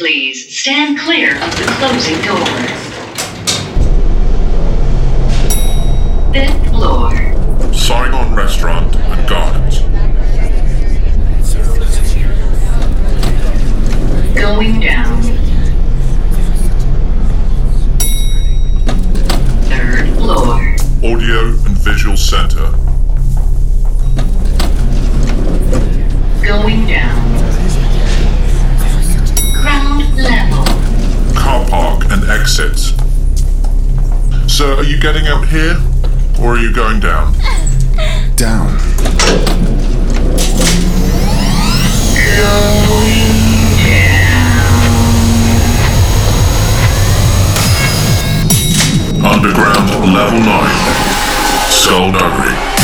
Please stand clear of the closing doors. Fifth floor. Saigon Restaurant and Gardens. Going down. Third floor. Audio and Visual Center. Going down. Level. Car park and exits. Sir, are you getting out here? Or are you going down? Down. Underground Level 9. Skullduggery. This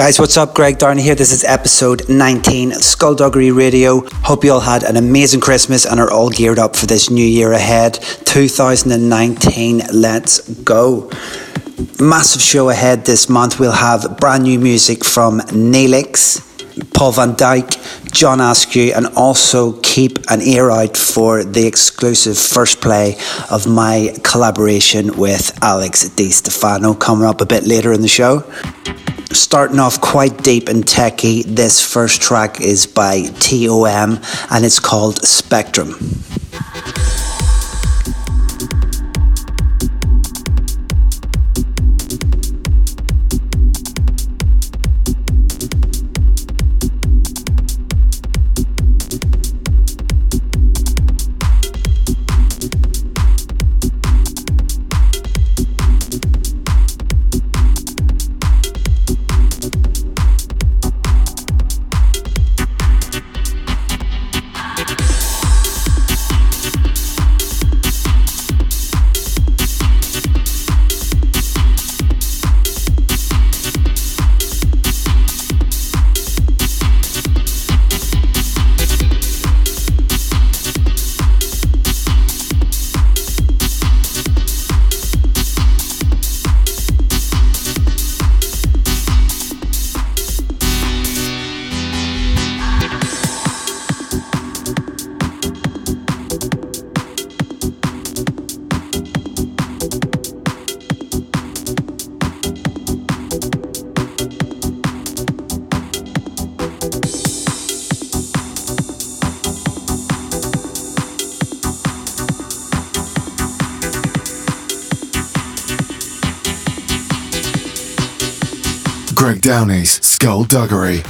Guys, what's up? Greg Downey here. This is episode 19 of Skullduggery Radio. Hope you all had an amazing Christmas and are all geared up for this new year ahead. 2019, let's go. Massive show ahead this month. We'll have brand new music from Neelix, Paul van Dyk, John Askew, and also keep an ear out for the exclusive first play of my collaboration with Alex Di Stefano coming up a bit later in the show. Starting off quite deep and techie. this first track is by TOM and it's called Spectrum. Greg Downey's Skullduggery.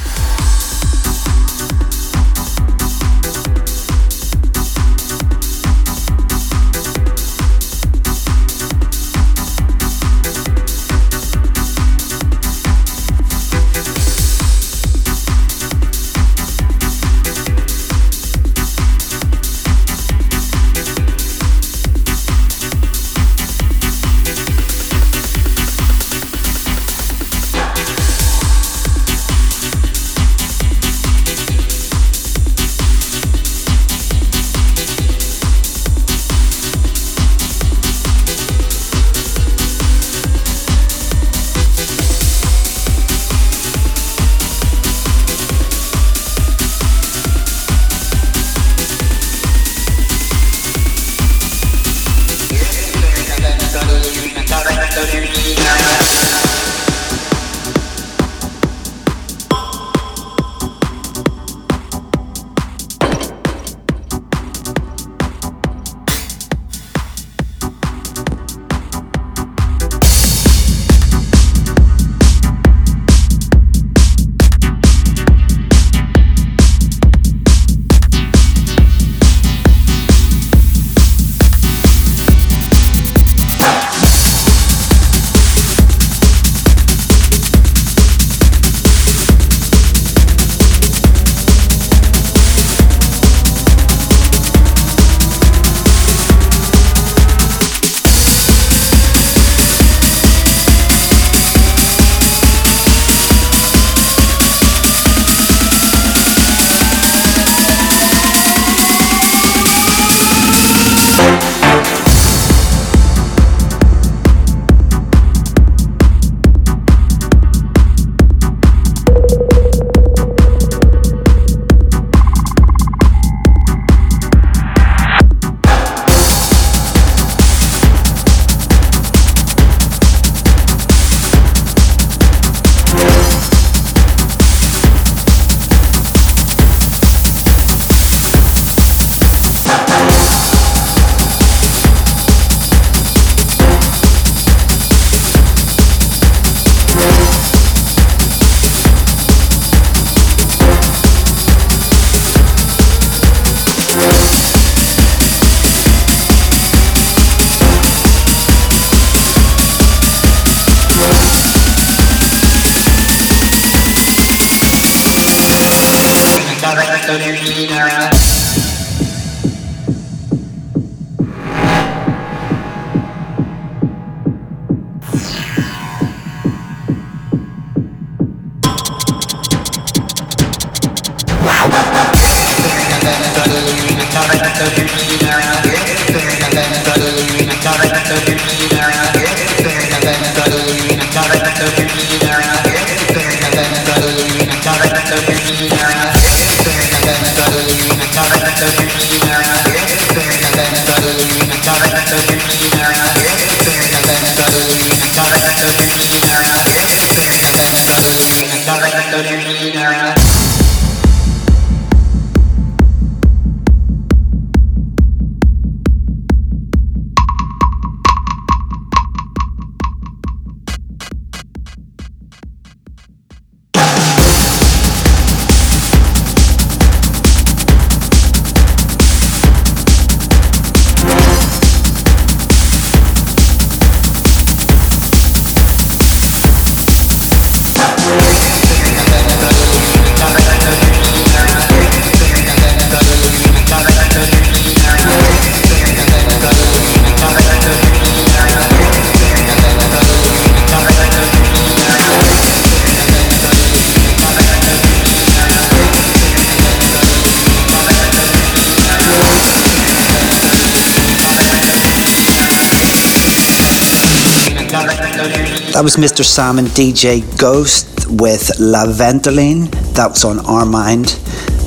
That was Mr. Salmon DJ Ghost with La Ventoline. That was on Our Mind.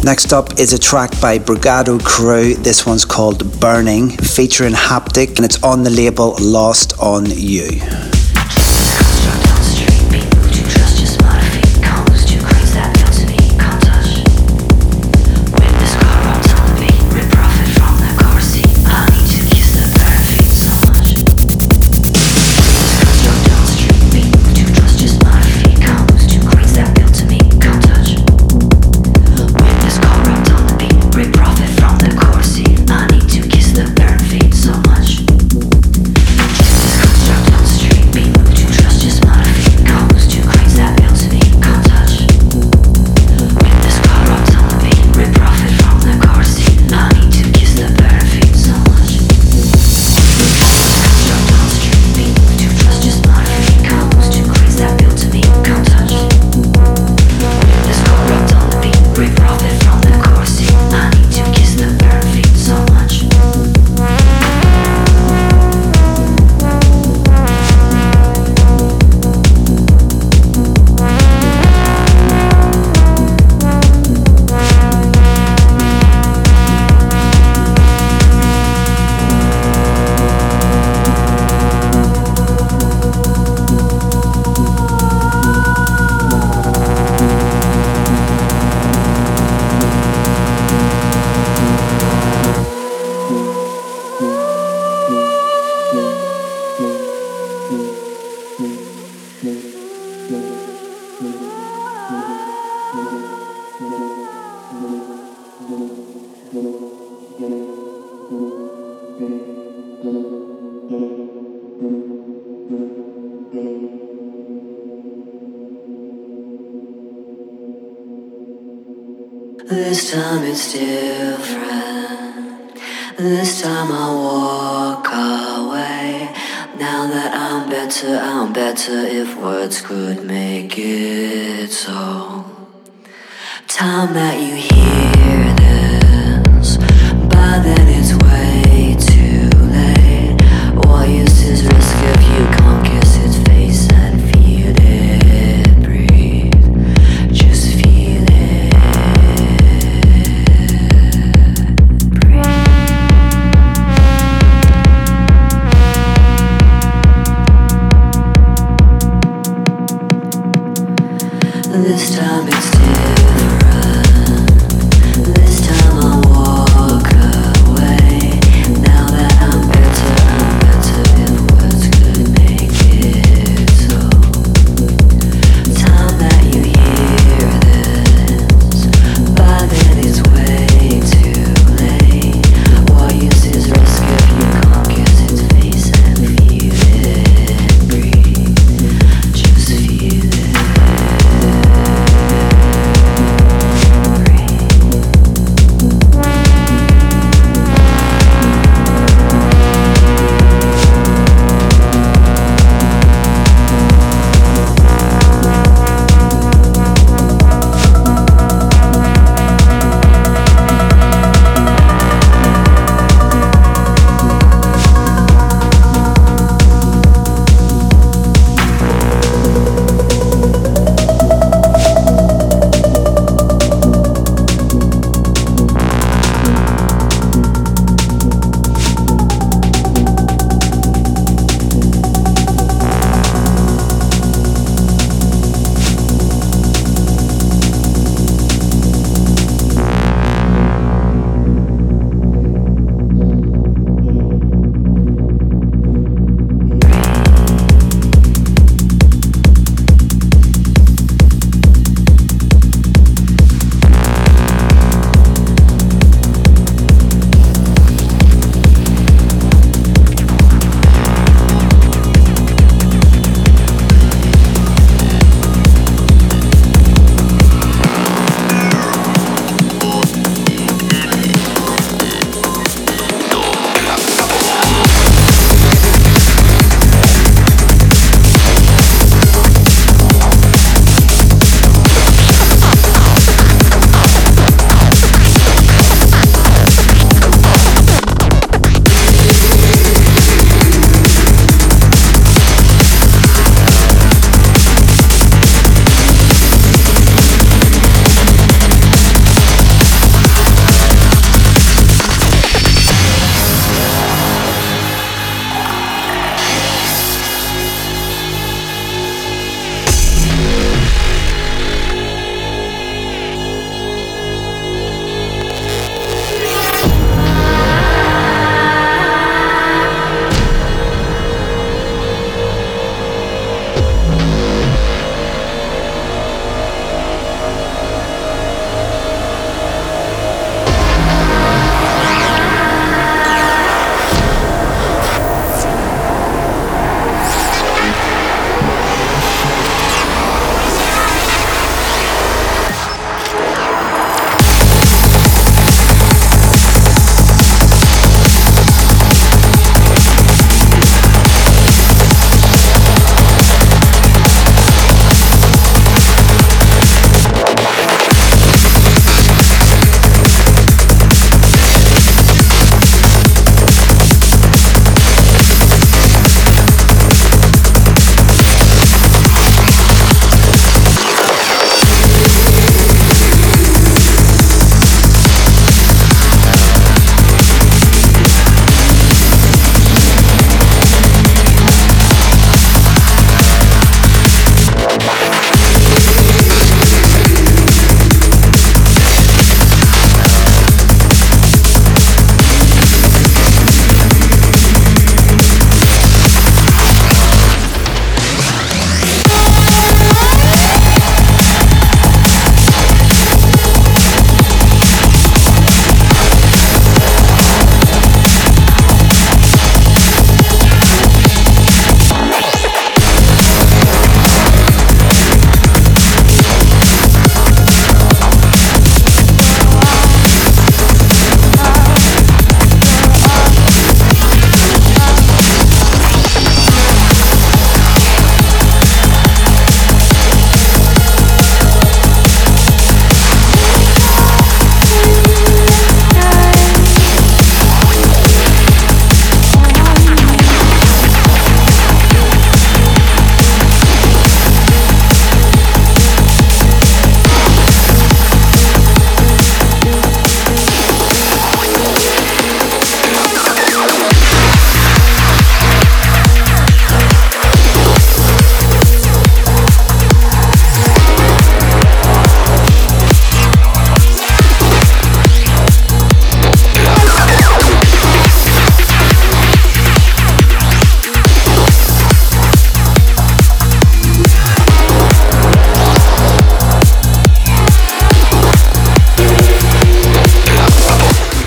Next up is a track by Brigado Crew. This one's called Burning, featuring Haptic, and it's on the label Lost on You. It's different. This time I walk away. Now that I'm better, I'm better if words could make it so. Time that you hear this, by then it's way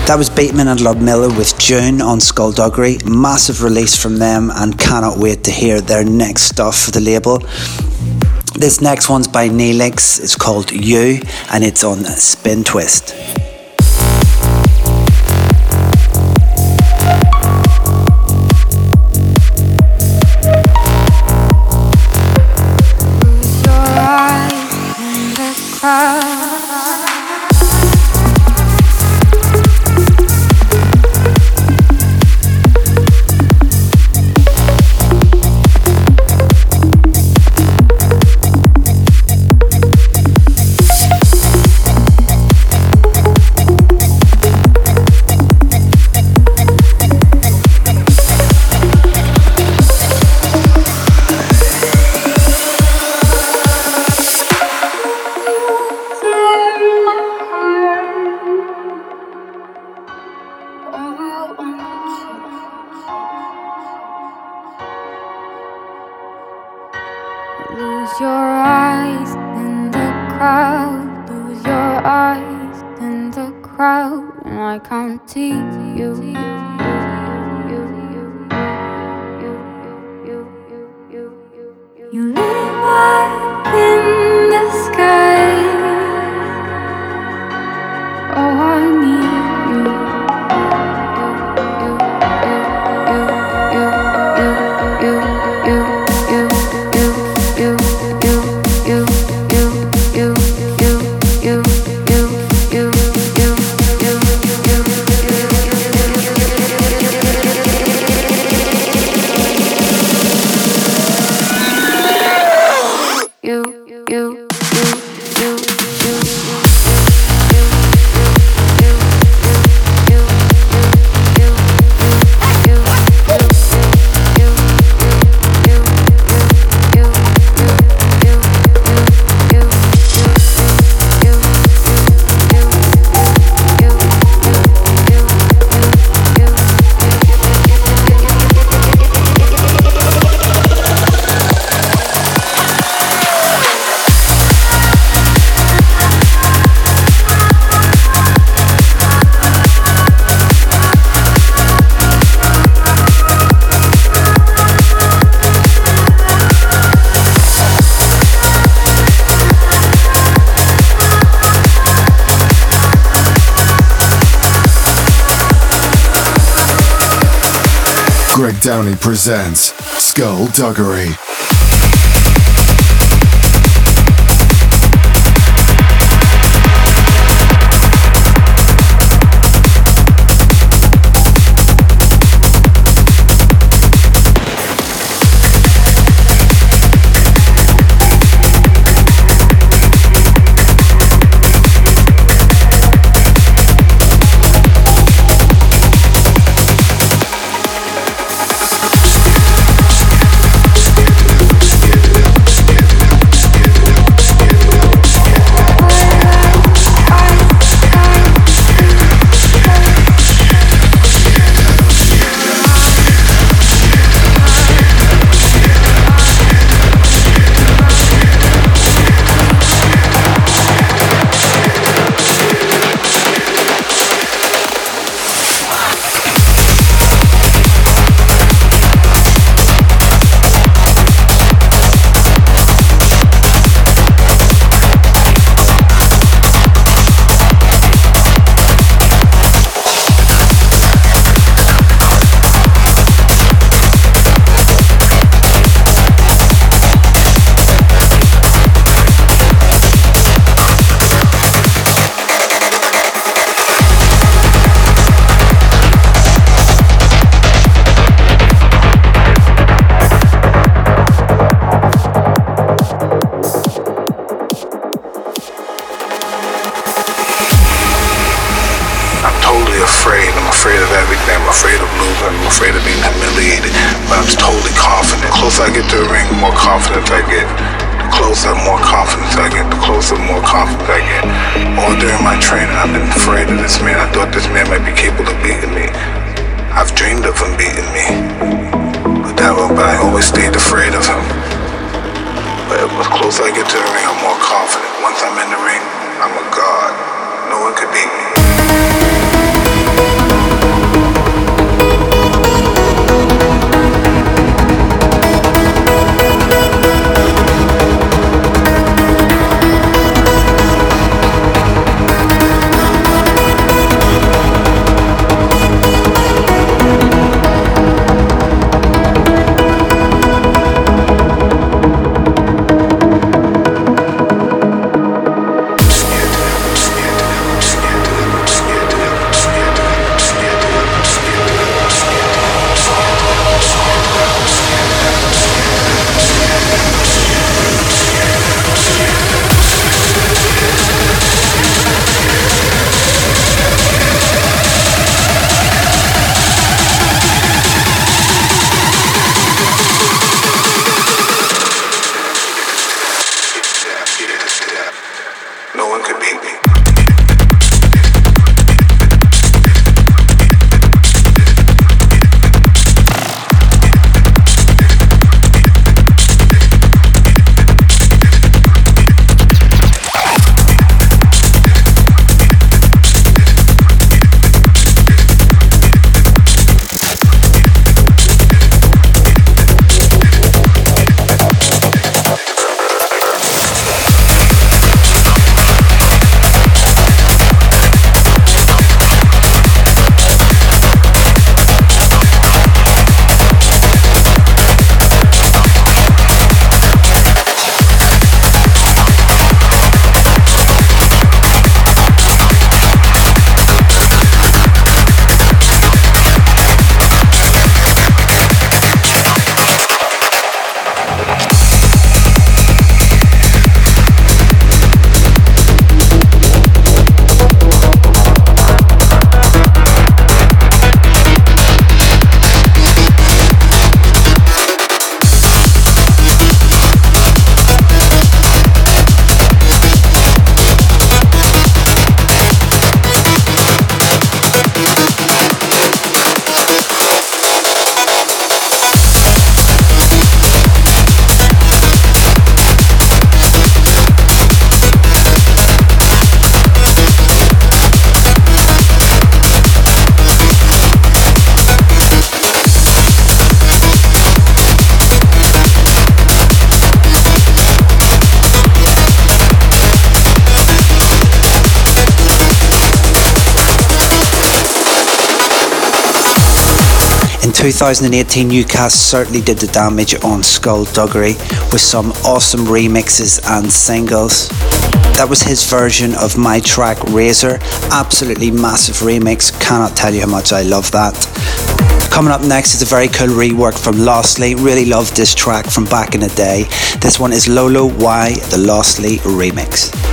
That was Bateman and Ludmilla with June on Skullduggery. Massive release from them and cannot wait to hear their next stuff for the label. This next one's by Neelix. It's called You and it's on Spin Twist. Downey presents Skullduggery. Afraid of him. But the closer I get to the ring, I'm more confident. Once I'm in the ring, I'm a god. No one could beat me. 2018, UCAS certainly did the damage on Skullduggery with some awesome remixes and singles. That was his version of my track Razor. Absolutely massive remix. Cannot tell you how much I love that. Coming up next is a very cool rework from Lostly. Really loved this track from back in the day. This one is Lolo Y, the Lostly remix.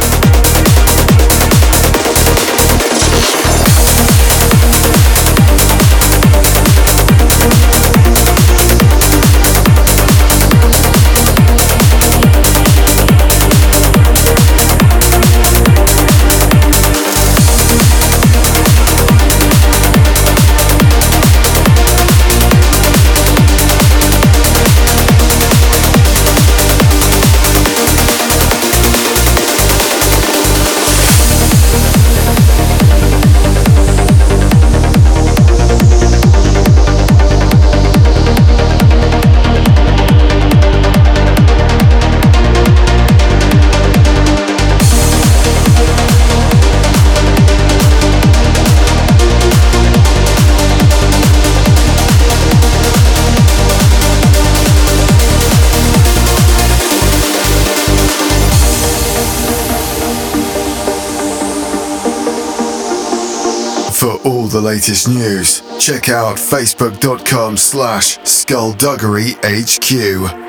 Latest news, check out facebook.com slash skullduggeryhq.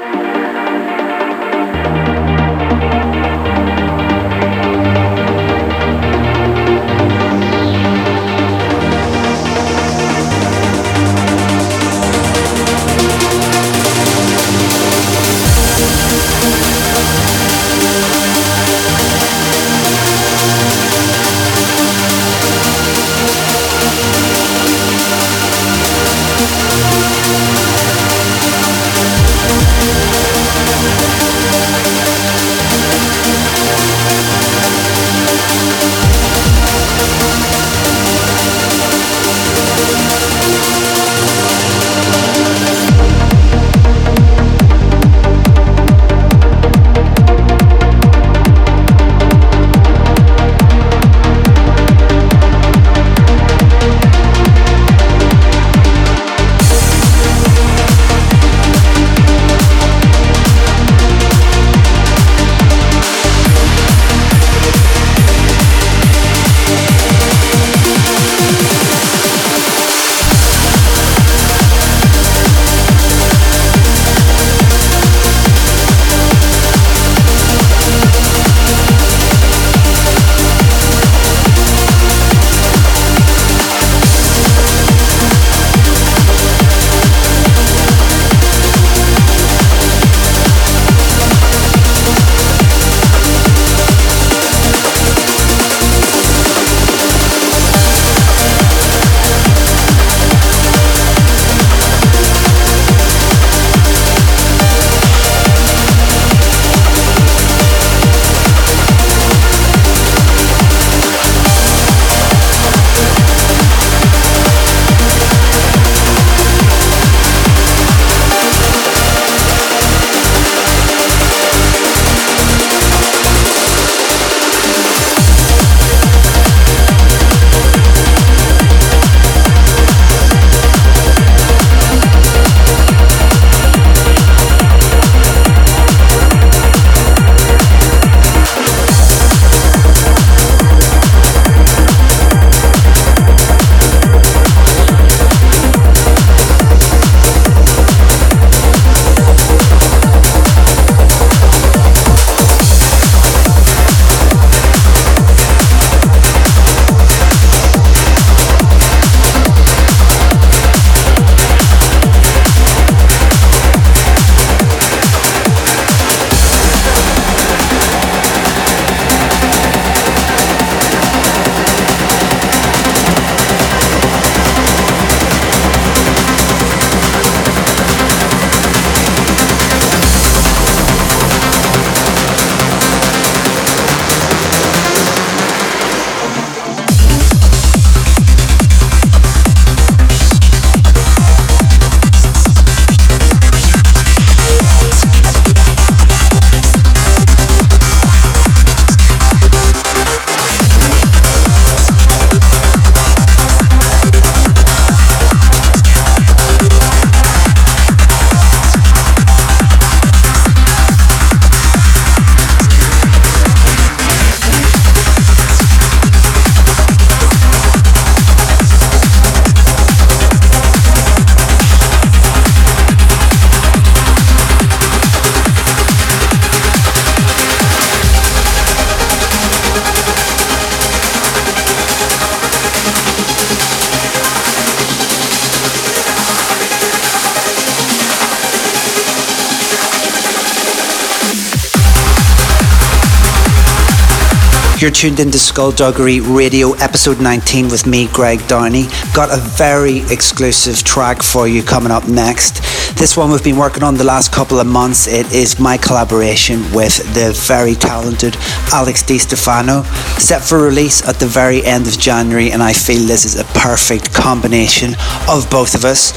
You're tuned into Skullduggery Radio, episode 19 with me, Greg Downey. Got a very exclusive track for you coming up next. This one we've been working on the last couple of months. It is my collaboration with the very talented Alex Di Stefano, set for release at the very end of January, and I feel this is a perfect combination of both of us.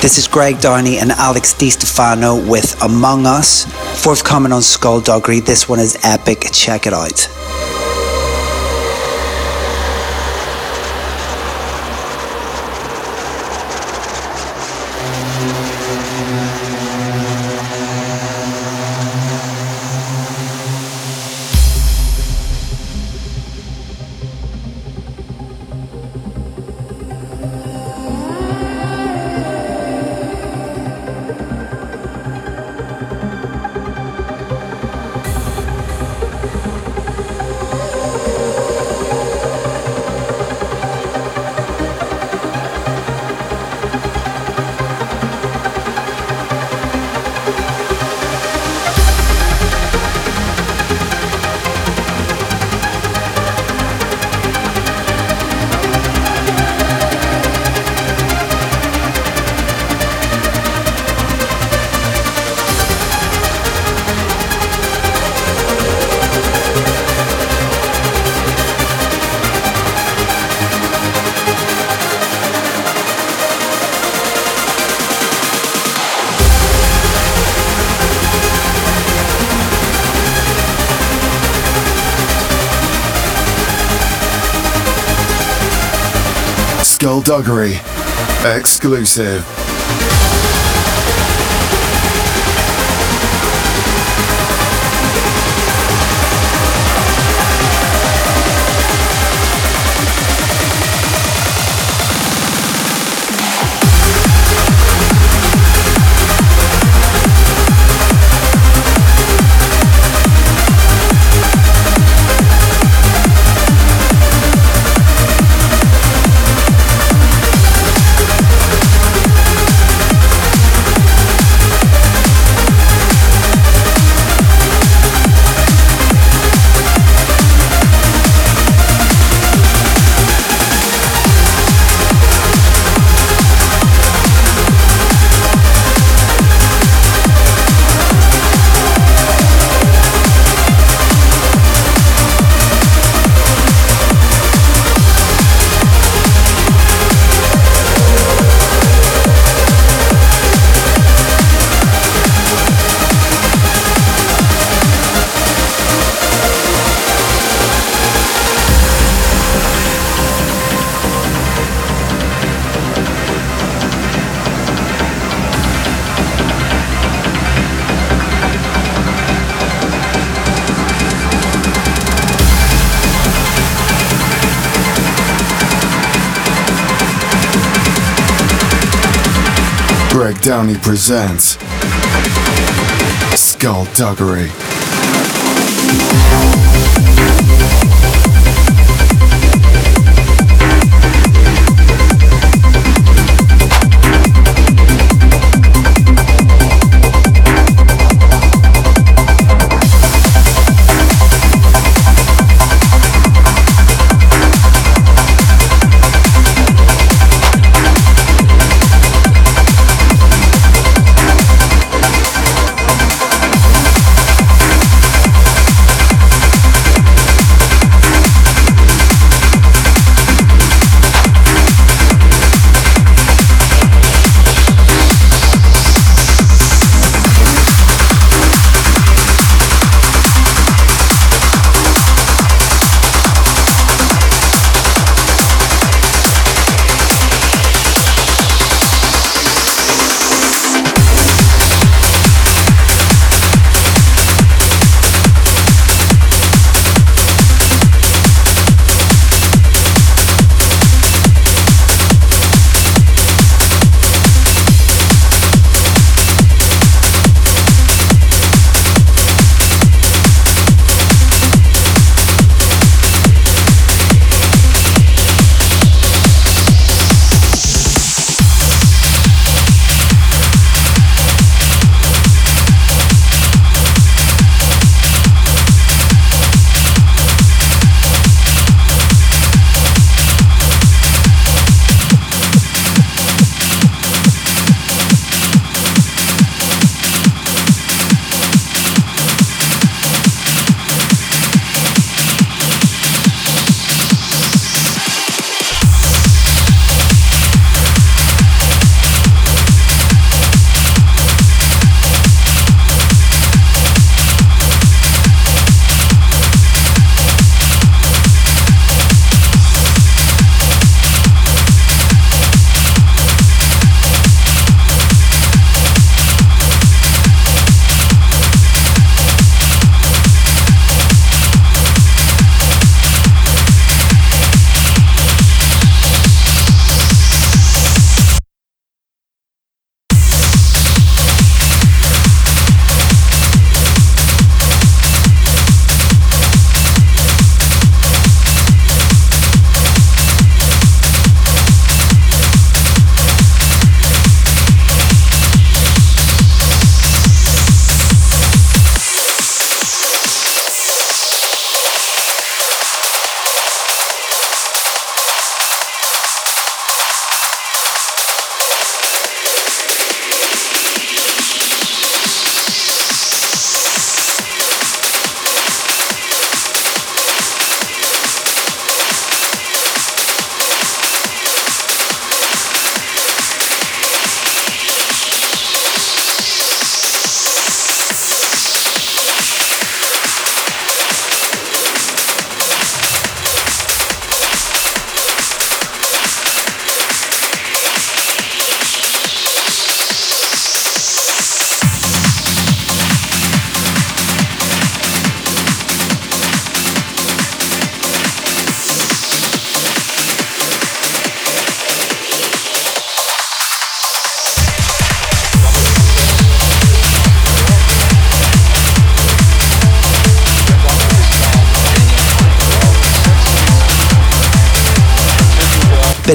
This is Greg Downey and Alex Di Stefano with Among Us, forthcoming on Skullduggery. This one is epic. Check it out. Skullduggery. Exclusive. Greg Downey presents Skullduggery.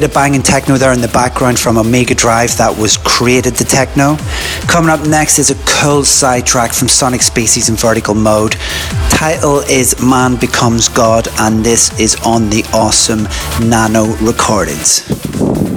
Bit of banging techno there in the background from Omega Drive that was created the techno. Coming up next is a cool side track from Sonic Species in vertical mode. Title is Man Becomes God, and this is on the awesome Nano Recordings.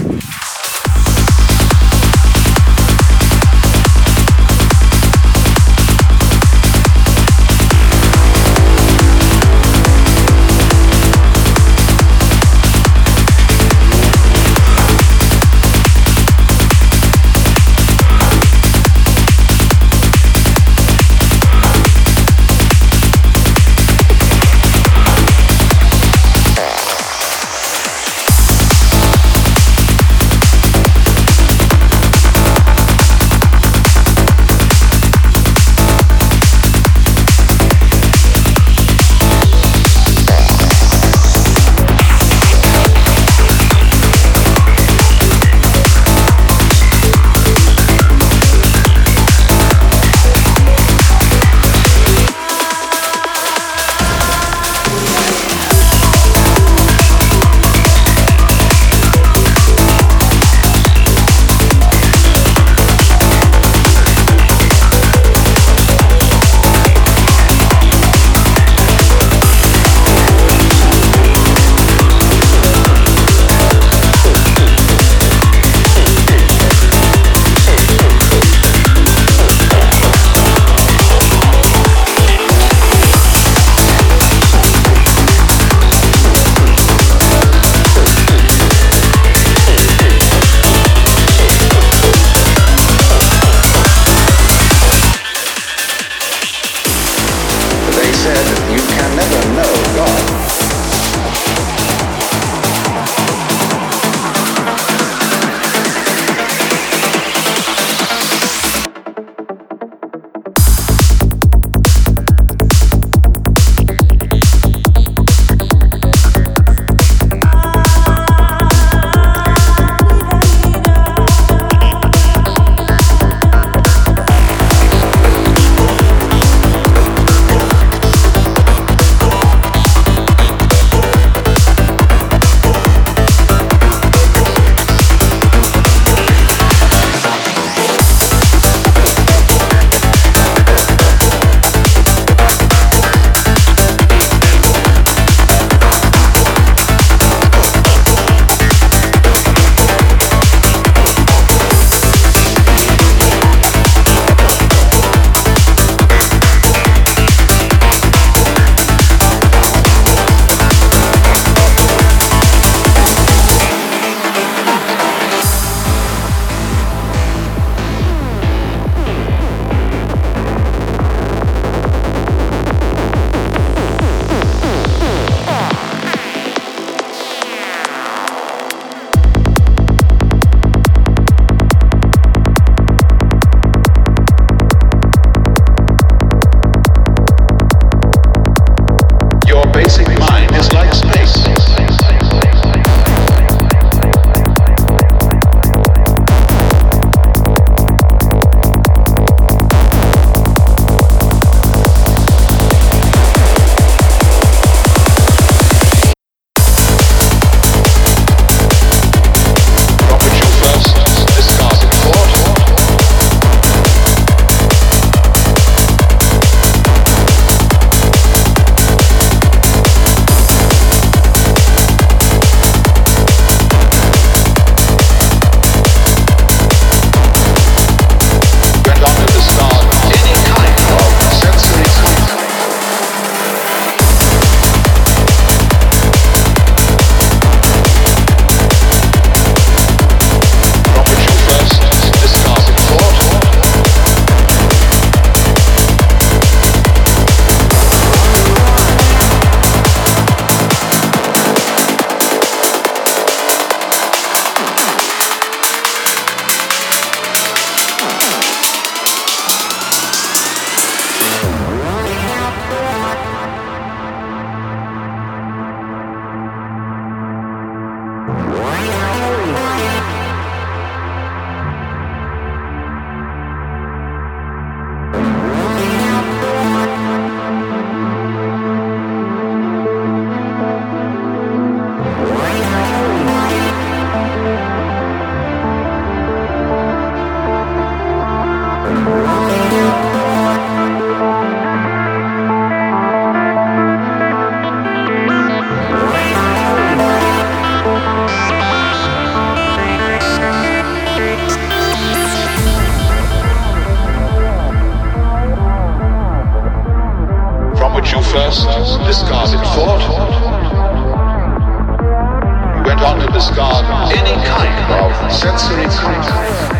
Kind of sensory contact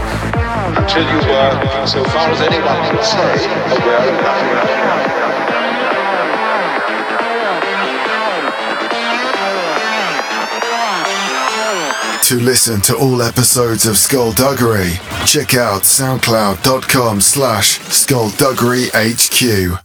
until you were, so far as anyone can say, aware of nothing. To listen to all episodes of Skullduggery, check out soundcloud.com slash skullduggeryhq.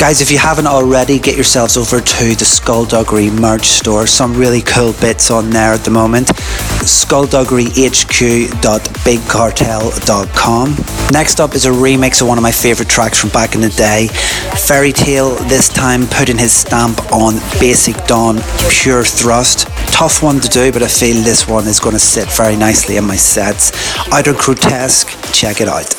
Guys, if you haven't already, get yourselves over to the Skullduggery merch store. Some really cool bits on there at the moment. skullduggeryhq.bigcartel.com. Next up is a remix of one of my favourite tracks from back in the day. Fairy Tale, this time putting his stamp on Basic Dawn Pure Thrust. Tough one to do, but I feel this one is going to sit very nicely in my sets. Outer Grotesque, check it out.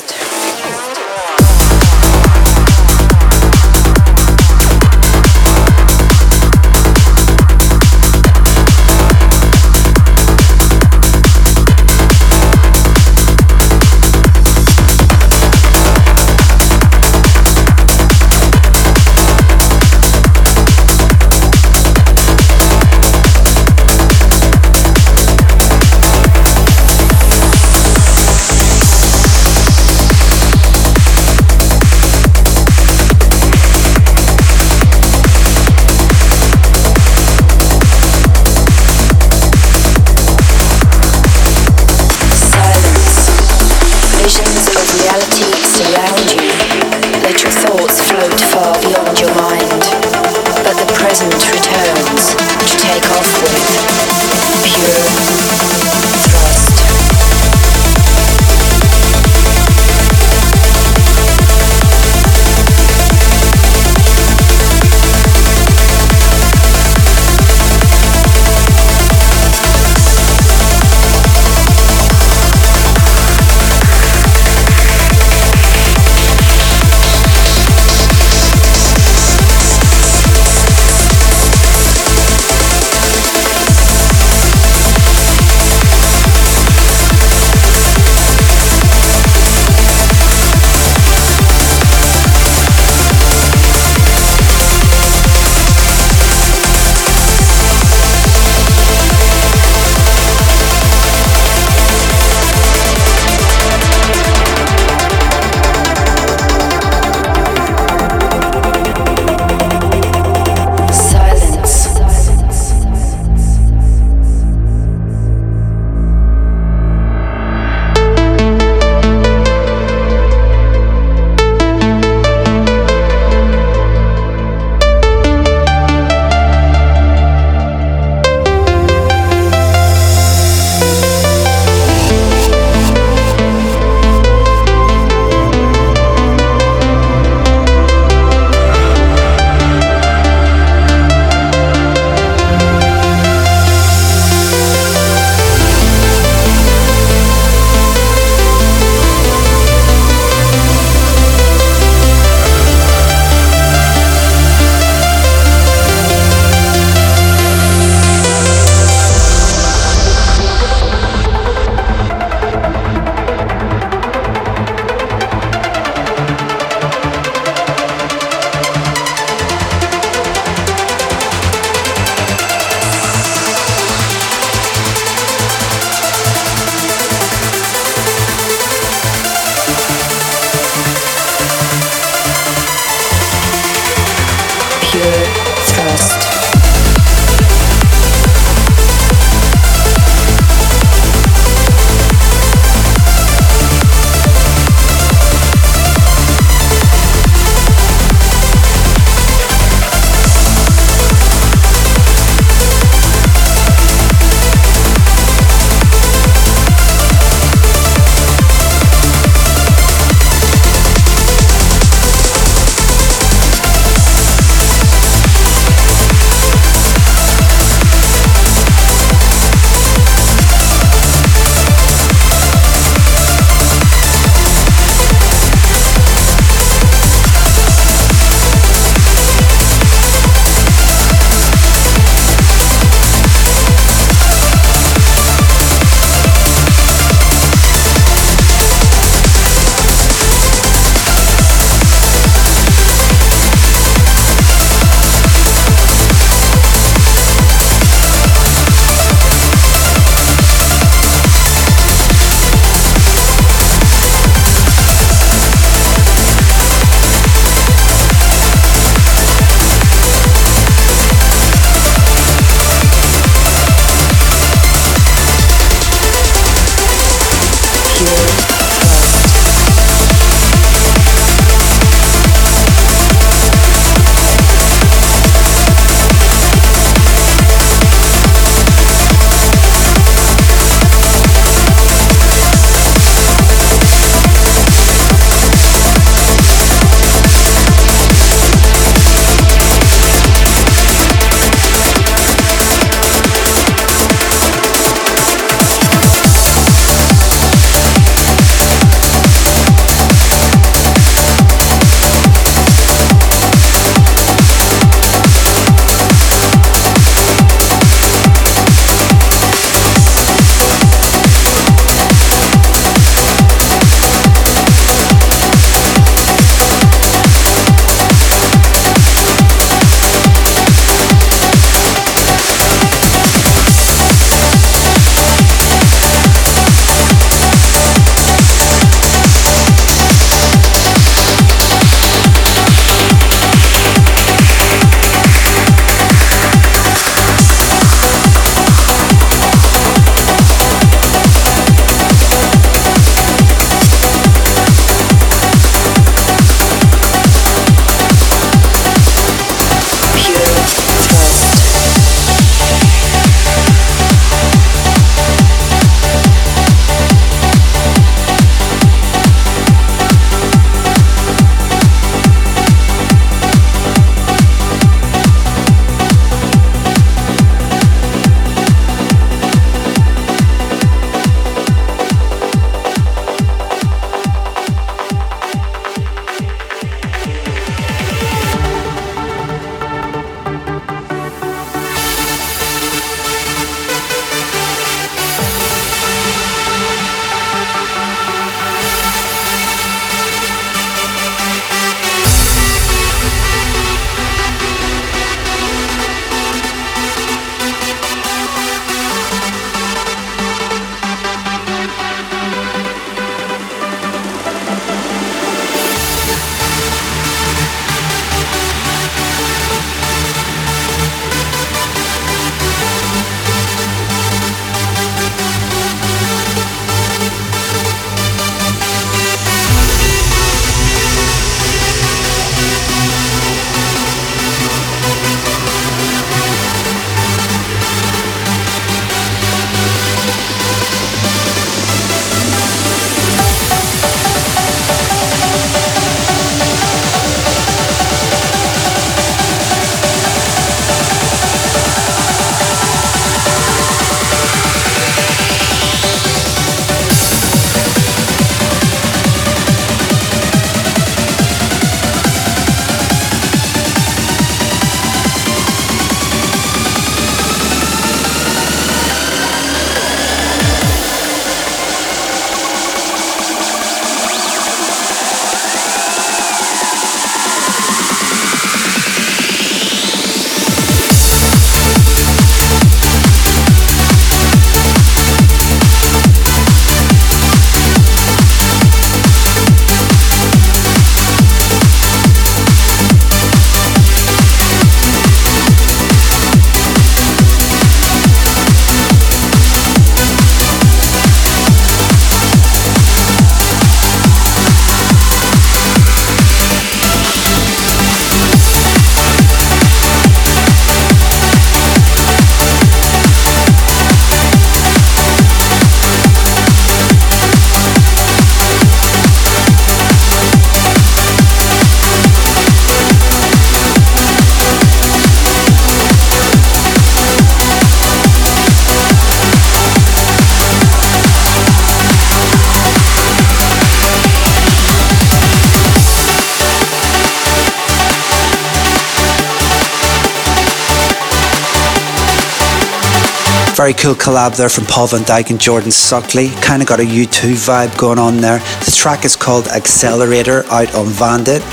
Very cool collab there from Paul Van Dyk and Jordan Suckley. Kind of got a U2 vibe going on there. The track is called Accelerator out on Vandit.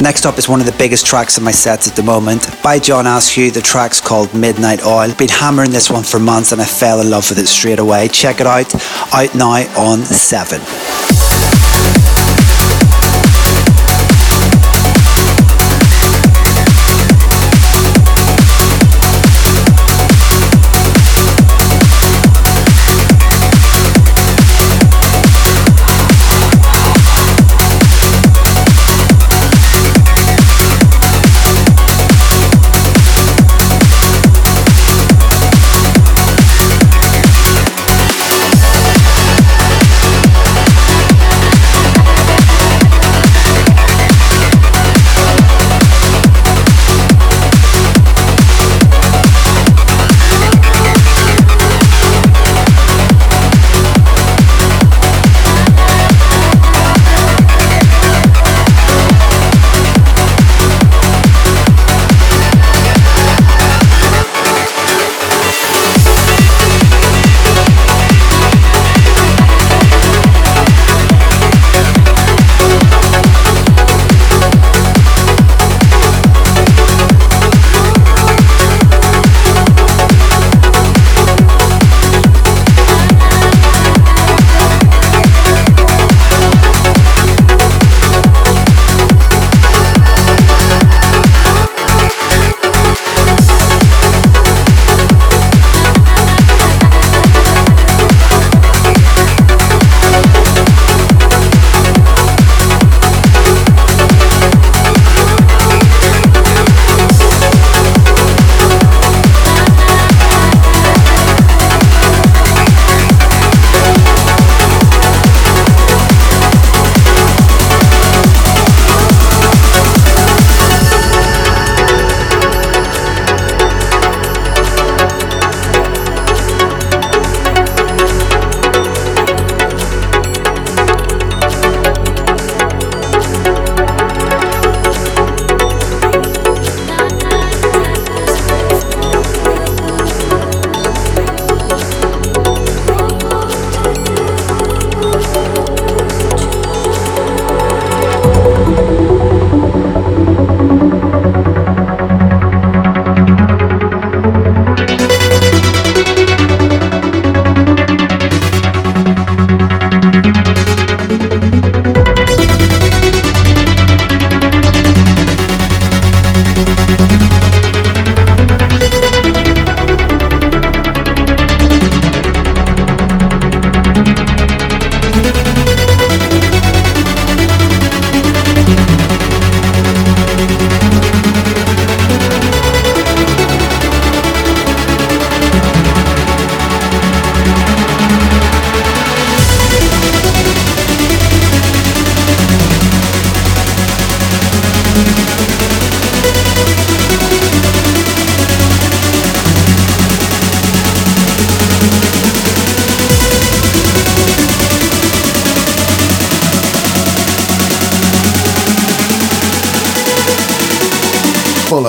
Next up is one of the biggest tracks in my sets at the moment. By John Askew, the track's called Midnight Oil. Been hammering this one for months and I fell in love with it straight away. Check it out, out now on 7.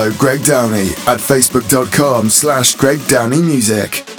Follow Greg Downey at facebook.com slash Greg Downey Music.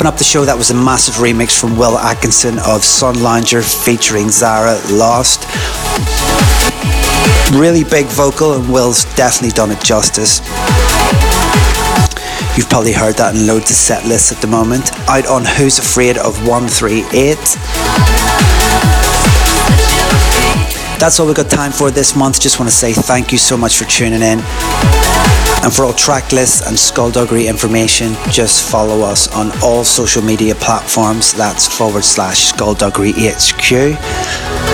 Wrapping up the show, that was a massive remix from Will Atkinson of Sunlounger featuring Zara Lost. Really big vocal, and Will's definitely done it justice. You've probably heard that in loads of set lists at the moment. Out on Who's Afraid of 138. That's all we've got time for this month. Just want to say thank you so much for tuning in. And for all track lists and skullduggery information, just follow us on all social media platforms. That's forward slash skullduggery HQ.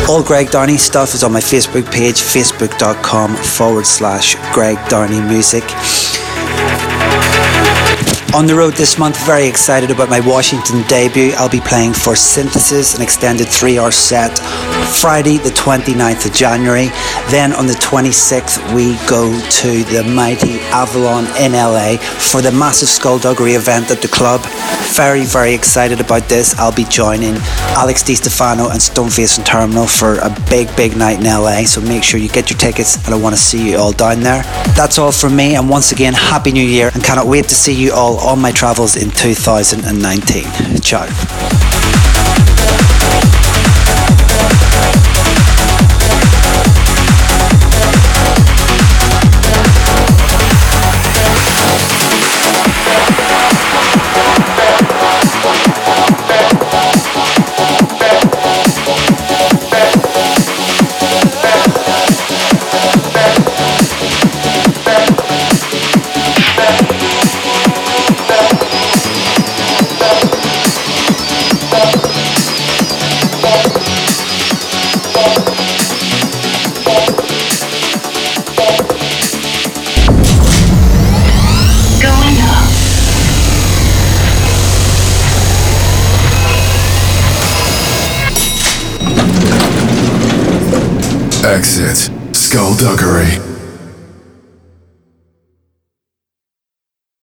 All Greg Downey stuff is on my Facebook page, facebook.com forward slash Greg Downey Music. On the road this month, very excited about my Washington debut. I'll be playing for Synthesis, an extended three hour set, Friday, the 29th of January. Then on the 26th, we go to the mighty Avalon in LA for the massive skullduggery event at the club. Very, very excited about this. I'll be joining Alex Stefano and Stoneface and Terminal for a big, big night in LA. So make sure you get your tickets, and I want to see you all down there. That's all from me, and once again, Happy New Year, and cannot wait to see you all on my travels in 2019. Ciao. Exit. Skullduggery.